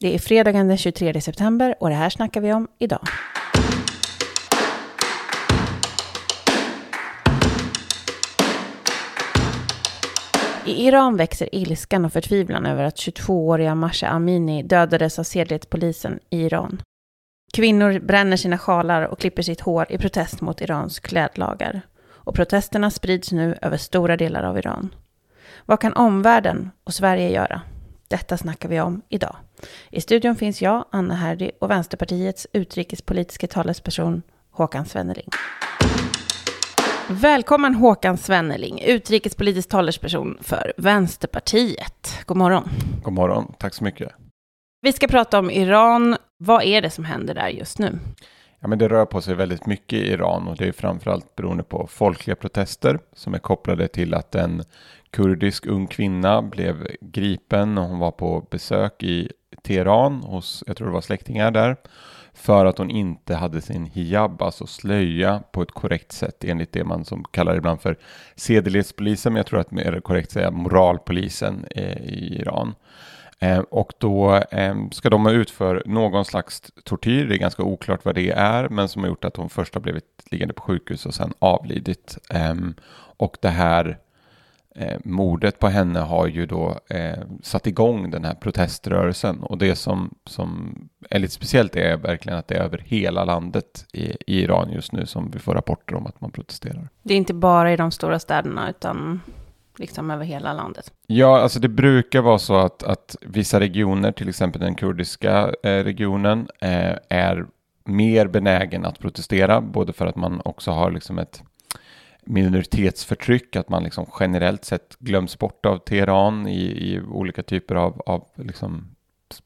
Det är fredagen den 23 september och det här snackar vi om idag. I Iran växer ilskan och förtvivlan över att 22-åriga Masha Amini dödades av sedlighetspolisen i Iran. Kvinnor bränner sina sjalar och klipper sitt hår i protest mot Irans klädlagar. Och protesterna sprids nu över stora delar av Iran. Vad kan omvärlden och Sverige göra? Detta snackar vi om idag. I studion finns jag, Anna Herdy och Vänsterpartiets utrikespolitiska talesperson Håkan Svenneling. Välkommen Håkan Svenneling, utrikespolitisk talesperson för Vänsterpartiet. God morgon. God morgon, tack så mycket. Vi ska prata om Iran. Vad är det som händer där just nu? Ja, men det rör på sig väldigt mycket i Iran och det är framförallt beroende på folkliga protester som är kopplade till att en kurdisk ung kvinna blev gripen och hon var på besök i Teheran hos, jag tror det var släktingar där, för att hon inte hade sin hijab, alltså slöja, på ett korrekt sätt enligt det man som kallar ibland för sedlighetspolisen, men jag tror att det korrekt säga moralpolisen eh, i Iran. Eh, och då ehm, ska de ha utfört någon slags tortyr, det är ganska oklart vad det är, men som har gjort att hon först har blivit liggande på sjukhus och sen avlidit. Ehm, och det här eh, mordet på henne har ju då eh, satt igång den här proteströrelsen och det som, som är lite speciellt är verkligen att det är över hela landet i, i Iran just nu som vi får rapporter om att man protesterar. Det är inte bara i de stora städerna utan liksom över hela landet? Ja, alltså det brukar vara så att, att vissa regioner, till exempel den kurdiska eh, regionen, eh, är mer benägen att protestera, både för att man också har liksom ett minoritetsförtryck, att man liksom generellt sett glöms bort av Teheran i, i olika typer av, av liksom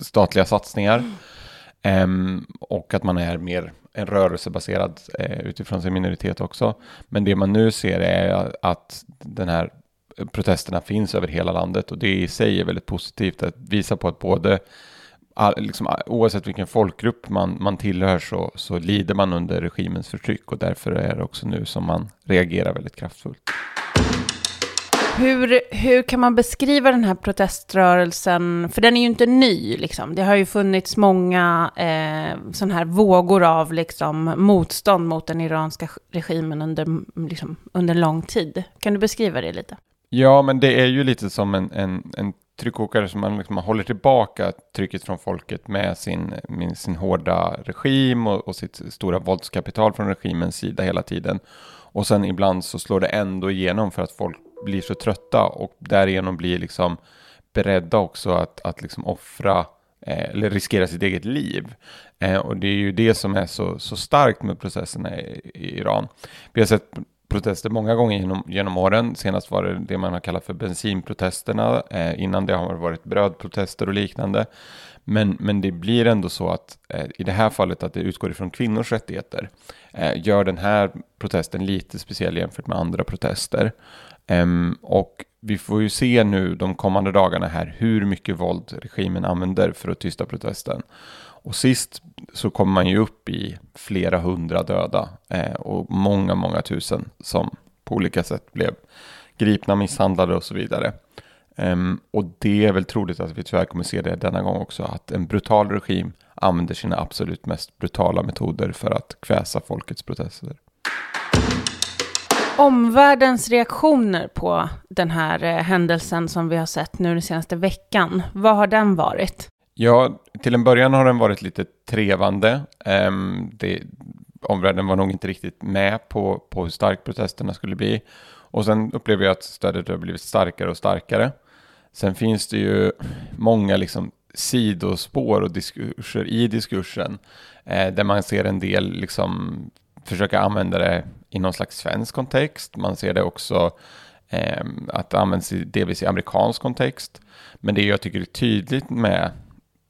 statliga satsningar. Mm. Um, och att man är mer en rörelsebaserad uh, utifrån sin minoritet också. Men det man nu ser är att den här protesterna finns över hela landet och det i sig är väldigt positivt att visa på att både all, liksom, oavsett vilken folkgrupp man, man tillhör så, så lider man under regimens förtryck och därför är det också nu som man reagerar väldigt kraftfullt. Hur, hur kan man beskriva den här proteströrelsen? För den är ju inte ny, liksom. Det har ju funnits många eh, sådana här vågor av liksom, motstånd mot den iranska regimen under, liksom, under lång tid. Kan du beskriva det lite? Ja, men det är ju lite som en, en, en tryckkokare som man, liksom, man håller tillbaka trycket från folket med sin, med sin hårda regim och, och sitt stora våldskapital från regimens sida hela tiden. Och sen ibland så slår det ändå igenom för att folk blir så trötta och därigenom blir liksom beredda också att, att liksom offra eh, eller riskera sitt eget liv. Eh, och det är ju det som är så, så starkt med processerna i, i Iran. Vi har sett protester många gånger genom, genom åren. Senast var det det man har kallat för bensinprotesterna. Eh, innan det har det varit brödprotester och liknande. Men, men det blir ändå så att eh, i det här fallet att det utgår ifrån kvinnors rättigheter eh, gör den här protesten lite speciell jämfört med andra protester. Ehm, och vi får ju se nu de kommande dagarna här hur mycket våld regimen använder för att tysta protesten. Och sist så kommer man ju upp i flera hundra döda eh, och många, många tusen som på olika sätt blev gripna, misshandlade och så vidare. Um, och det är väl troligt att vi tyvärr kommer se det denna gång också, att en brutal regim använder sina absolut mest brutala metoder för att kväsa folkets protester. Omvärldens reaktioner på den här eh, händelsen som vi har sett nu den senaste veckan, vad har den varit? Ja, till en början har den varit lite trevande. Um, det, omvärlden var nog inte riktigt med på, på hur stark protesterna skulle bli. Och sen upplever jag att stödet har blivit starkare och starkare. Sen finns det ju många liksom sidospår och diskurser i diskursen eh, där man ser en del liksom försöka använda det i någon slags svensk kontext. Man ser det också eh, att det används i, delvis i amerikansk kontext. Men det jag tycker är tydligt med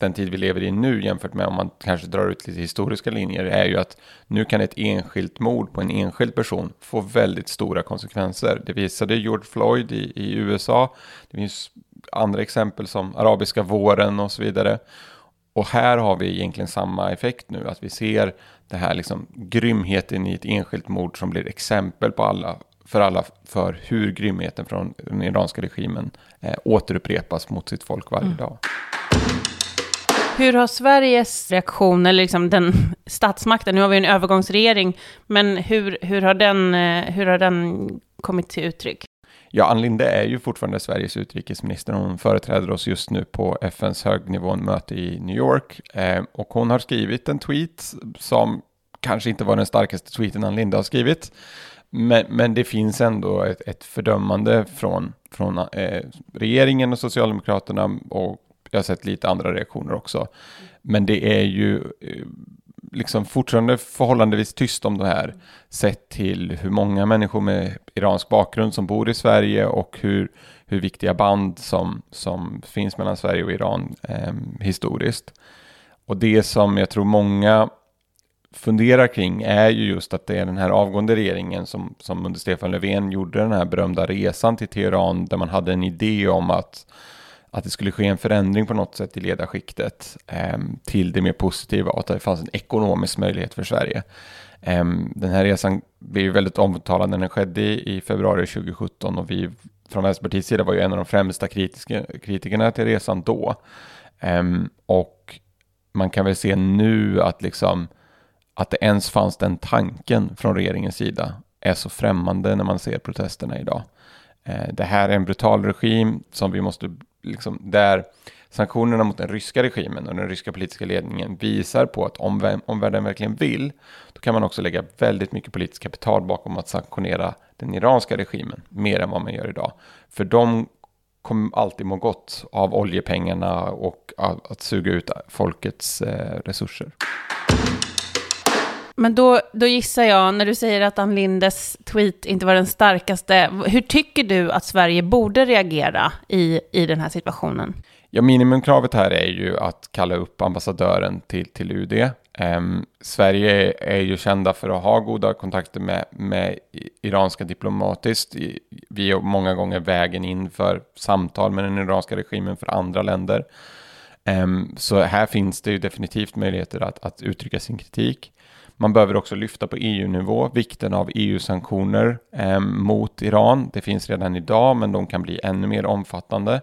den tid vi lever i nu jämfört med om man kanske drar ut lite historiska linjer är ju att nu kan ett enskilt mord på en enskild person få väldigt stora konsekvenser. Det visade George Floyd i, i USA. Det finns andra exempel som arabiska våren och så vidare. Och här har vi egentligen samma effekt nu, att vi ser det här liksom grymheten i ett enskilt mord som blir exempel på alla, för alla för hur grymheten från den iranska regimen eh, återupprepas mot sitt folk varje mm. dag. Hur har Sveriges reaktion, eller liksom den statsmakten, nu har vi en övergångsregering, men hur, hur, har, den, eh, hur har den kommit till uttryck? Ja, Ann Linde är ju fortfarande Sveriges utrikesminister. Hon företräder oss just nu på FNs högnivåmöte i New York. Eh, och hon har skrivit en tweet som kanske inte var den starkaste tweeten Ann Linde har skrivit. Men, men det finns ändå ett, ett fördömande från, från eh, regeringen och Socialdemokraterna och jag har sett lite andra reaktioner också. Men det är ju eh, liksom fortfarande förhållandevis tyst om det här, sett till hur många människor med iransk bakgrund som bor i Sverige och hur, hur viktiga band som, som finns mellan Sverige och Iran eh, historiskt. Och det som jag tror många funderar kring är ju just att det är den här avgående regeringen som, som under Stefan Löfven gjorde den här berömda resan till Teheran där man hade en idé om att att det skulle ske en förändring på något sätt i ledarskiktet eh, till det mer positiva och att det fanns en ekonomisk möjlighet för Sverige. Eh, den här resan blev ju väldigt omtalad när den skedde i, i februari 2017 och vi från Vänsterpartiets sida var ju en av de främsta kritiska, kritikerna till resan då. Eh, och man kan väl se nu att liksom att det ens fanns den tanken från regeringens sida är så främmande när man ser protesterna idag. Ehm, det här är en brutal regim som vi måste liksom, där sanktionerna mot den ryska regimen och den ryska politiska ledningen visar på att om omvärlden verkligen vill, då kan man också lägga väldigt mycket politiskt kapital bakom att sanktionera den iranska regimen mer än vad man gör idag. För de kommer alltid må gott av oljepengarna och att suga ut folkets eh, resurser. Men då, då gissar jag, när du säger att Ann Lindes tweet inte var den starkaste, hur tycker du att Sverige borde reagera i, i den här situationen? Ja, minimumkravet här är ju att kalla upp ambassadören till, till UD. Um, ehm, Sverige är ju kända för att ha goda kontakter med, med iranska diplomatiskt. Vi är många gånger vägen in för samtal med den iranska regimen för andra länder. Um, så här finns det ju definitivt möjligheter att, att uttrycka sin kritik. Man behöver också lyfta på EU-nivå vikten av EU-sanktioner eh, mot Iran. Det finns redan idag, men de kan bli ännu mer omfattande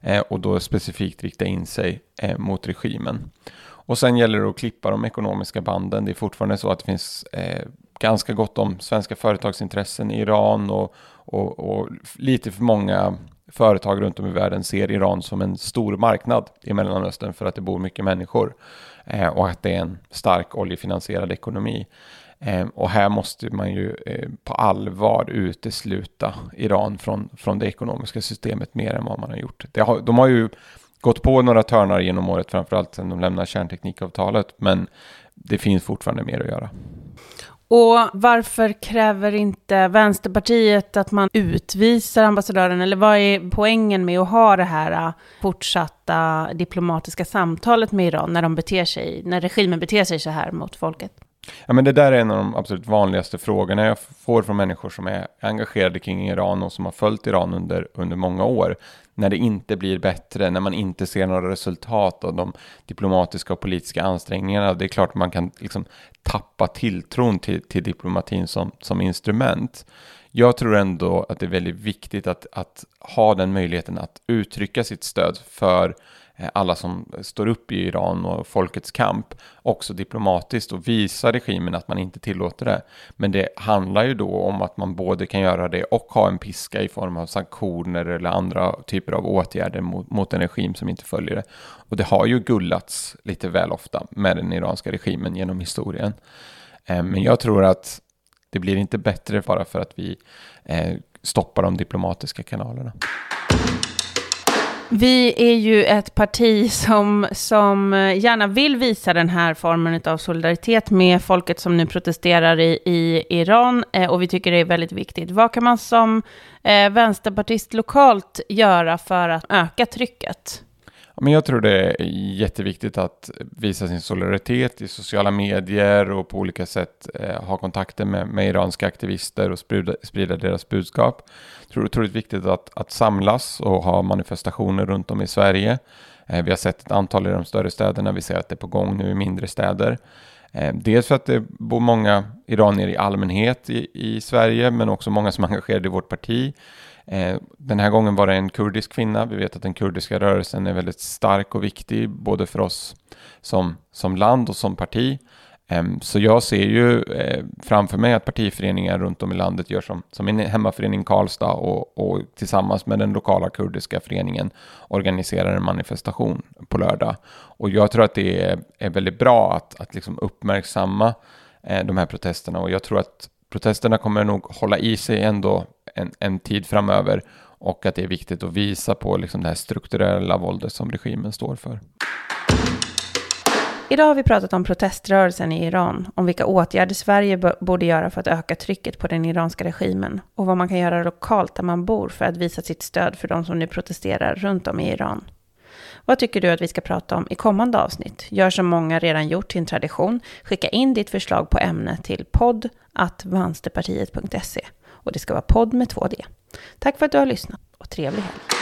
eh, och då specifikt rikta in sig eh, mot regimen. Och sen gäller det att klippa de ekonomiska banden. Det är fortfarande så att det finns eh, ganska gott om svenska företagsintressen i Iran och, och, och lite för många företag runt om i världen ser Iran som en stor marknad i Mellanöstern för att det bor mycket människor eh, och att det är en stark oljefinansierad ekonomi. Eh, och här måste man ju eh, på allvar utesluta Iran från, från det ekonomiska systemet mer än vad man har gjort. Har, de har ju gått på några törnar genom året, framförallt sedan de lämnade kärnteknikavtalet, men det finns fortfarande mer att göra. Och varför kräver inte Vänsterpartiet att man utvisar ambassadören? Eller vad är poängen med att ha det här äh, fortsatta diplomatiska samtalet med Iran när de beter sig, när regimen beter sig så här mot folket? Ja, men det där är en av de absolut vanligaste frågorna jag får från människor som är engagerade kring Iran och som har följt Iran under, under många år. När det inte blir bättre, när man inte ser några resultat av de diplomatiska och politiska ansträngningarna. Det är klart man kan liksom tappa tilltron till, till diplomatin som, som instrument. Jag tror ändå att det är väldigt viktigt att, att ha den möjligheten att uttrycka sitt stöd för Eh, alla som står upp i Iran och folkets kamp också diplomatiskt och visa regimen att man inte tillåter det. Men det handlar ju då om att man både kan göra det och ha en piska i form av sanktioner eller andra typer av åtgärder mot, mot en regim som inte följer det. Och det har ju gullats lite väl ofta med den iranska regimen genom historien. Eh, men jag tror att det blir inte bättre bara för att vi eh, stoppar de diplomatiska kanalerna. Vi är ju ett parti som, som gärna vill visa den här formen av solidaritet med folket som nu protesterar i, i Iran eh, och vi tycker det är väldigt viktigt. Vad kan man som eh, vänsterpartist lokalt göra för att öka trycket? Men jag tror det är jätteviktigt att visa sin solidaritet i sociala medier och på olika sätt eh, ha kontakter med, med iranska aktivister och sprida, sprida deras budskap. Jag tror det är otroligt viktigt att, att samlas och ha manifestationer runt om i Sverige. Eh, vi har sett ett antal i de större städerna, vi ser att det är på gång nu i mindre städer. Eh, dels för att det bor många iranier i allmänhet i, i Sverige, men också många som är engagerade i vårt parti. Eh, den här gången var det en kurdisk kvinna. Vi vet att den kurdiska rörelsen är väldigt stark och viktig både för oss som, som land och som parti. Ehm, så jag ser ju eh, framför mig att partiföreningar runt om i landet gör som, som min hemmaförening Karlstad och, och tillsammans med den lokala kurdiska föreningen organiserar en manifestation på lördag. Och jag tror att det är, är väldigt bra att, att liksom uppmärksamma eh, de här protesterna och jag tror att protesterna kommer nog hålla i sig ändå en, en tid framöver och att det är viktigt att visa på liksom det här strukturella våldet som regimen står för. Idag har vi pratat om proteströrelsen i Iran, om vilka åtgärder Sverige borde göra för att öka trycket på den iranska regimen och vad man kan göra lokalt där man bor för att visa sitt stöd för de som nu protesterar runt om i Iran. Vad tycker du att vi ska prata om i kommande avsnitt? Gör som många redan gjort till en tradition. Skicka in ditt förslag på ämne till podd.vansterpartiet.se. Och det ska vara podd med två D. Tack för att du har lyssnat och trevlig helg.